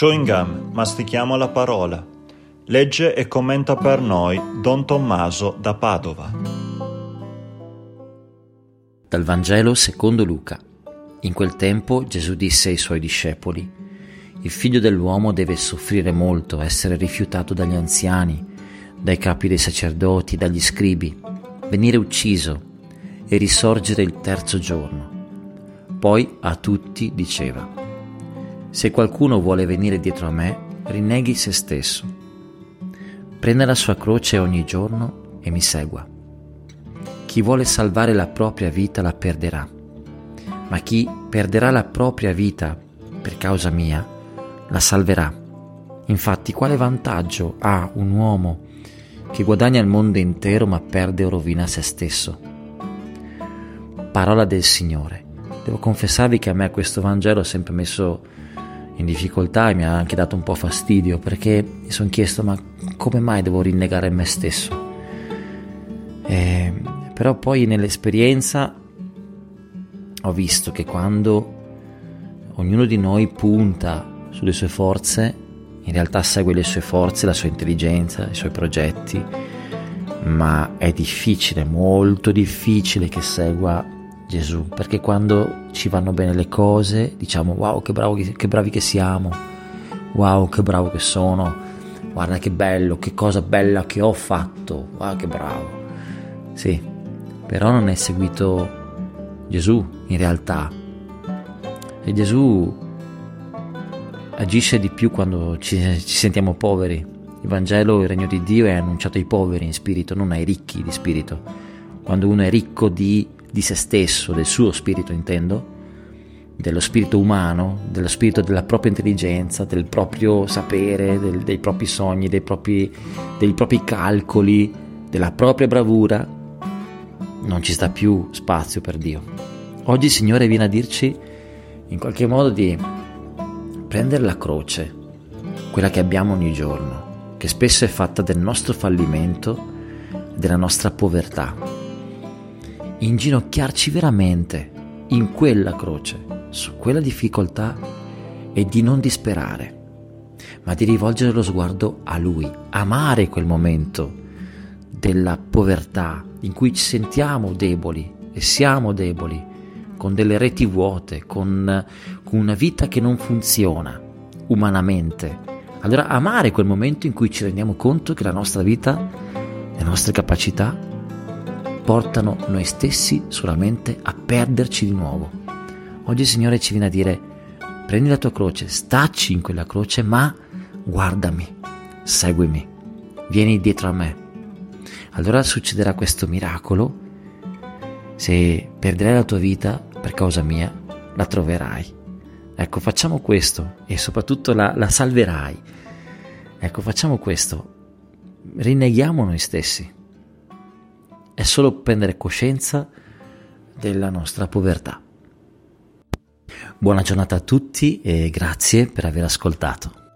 Chewing gum, mastichiamo la parola. Legge e commenta per noi Don Tommaso da Padova. Dal Vangelo secondo Luca. In quel tempo Gesù disse ai suoi discepoli, Il figlio dell'uomo deve soffrire molto, essere rifiutato dagli anziani, dai capi dei sacerdoti, dagli scribi, venire ucciso e risorgere il terzo giorno. Poi a tutti diceva, Se qualcuno vuole venire dietro a me, rinneghi se stesso. Prenda la sua croce ogni giorno e mi segua. Chi vuole salvare la propria vita la perderà, ma chi perderà la propria vita per causa mia la salverà. Infatti, quale vantaggio ha un uomo che guadagna il mondo intero ma perde o rovina se stesso? Parola del Signore. Devo confessarvi che a me questo Vangelo ha sempre messo in difficoltà e mi ha anche dato un po' fastidio perché mi sono chiesto ma come mai devo rinnegare me stesso? E però poi nell'esperienza ho visto che quando ognuno di noi punta sulle sue forze, in realtà segue le sue forze, la sua intelligenza, i suoi progetti, ma è difficile, molto difficile che segua Gesù, perché quando ci vanno bene le cose diciamo wow che, bravo, che bravi che siamo, wow che bravo che sono, guarda che bello, che cosa bella che ho fatto, wow che bravo. Sì, però non è seguito Gesù in realtà. E Gesù agisce di più quando ci, ci sentiamo poveri. Il Vangelo, il regno di Dio è annunciato ai poveri in spirito, non ai ricchi di spirito. Quando uno è ricco di, di se stesso, del suo spirito intendo, dello spirito umano, dello spirito della propria intelligenza, del proprio sapere, del, dei propri sogni, dei propri, dei propri calcoli, della propria bravura, non ci sta più spazio per Dio. Oggi il Signore viene a dirci in qualche modo di prendere la croce, quella che abbiamo ogni giorno, che spesso è fatta del nostro fallimento, della nostra povertà, inginocchiarci veramente in quella croce, su quella difficoltà e di non disperare, ma di rivolgere lo sguardo a Lui, amare quel momento della povertà, in cui ci sentiamo deboli e siamo deboli, con delle reti vuote, con, con una vita che non funziona umanamente. Allora amare quel momento in cui ci rendiamo conto che la nostra vita, le nostre capacità portano noi stessi solamente a perderci di nuovo. Oggi il Signore ci viene a dire prendi la tua croce, stacci in quella croce, ma guardami, seguimi, vieni dietro a me allora succederà questo miracolo. Se perderai la tua vita per causa mia, la troverai. Ecco, facciamo questo e soprattutto la, la salverai. Ecco, facciamo questo. Rinneghiamo noi stessi. È solo prendere coscienza della nostra povertà. Buona giornata a tutti e grazie per aver ascoltato.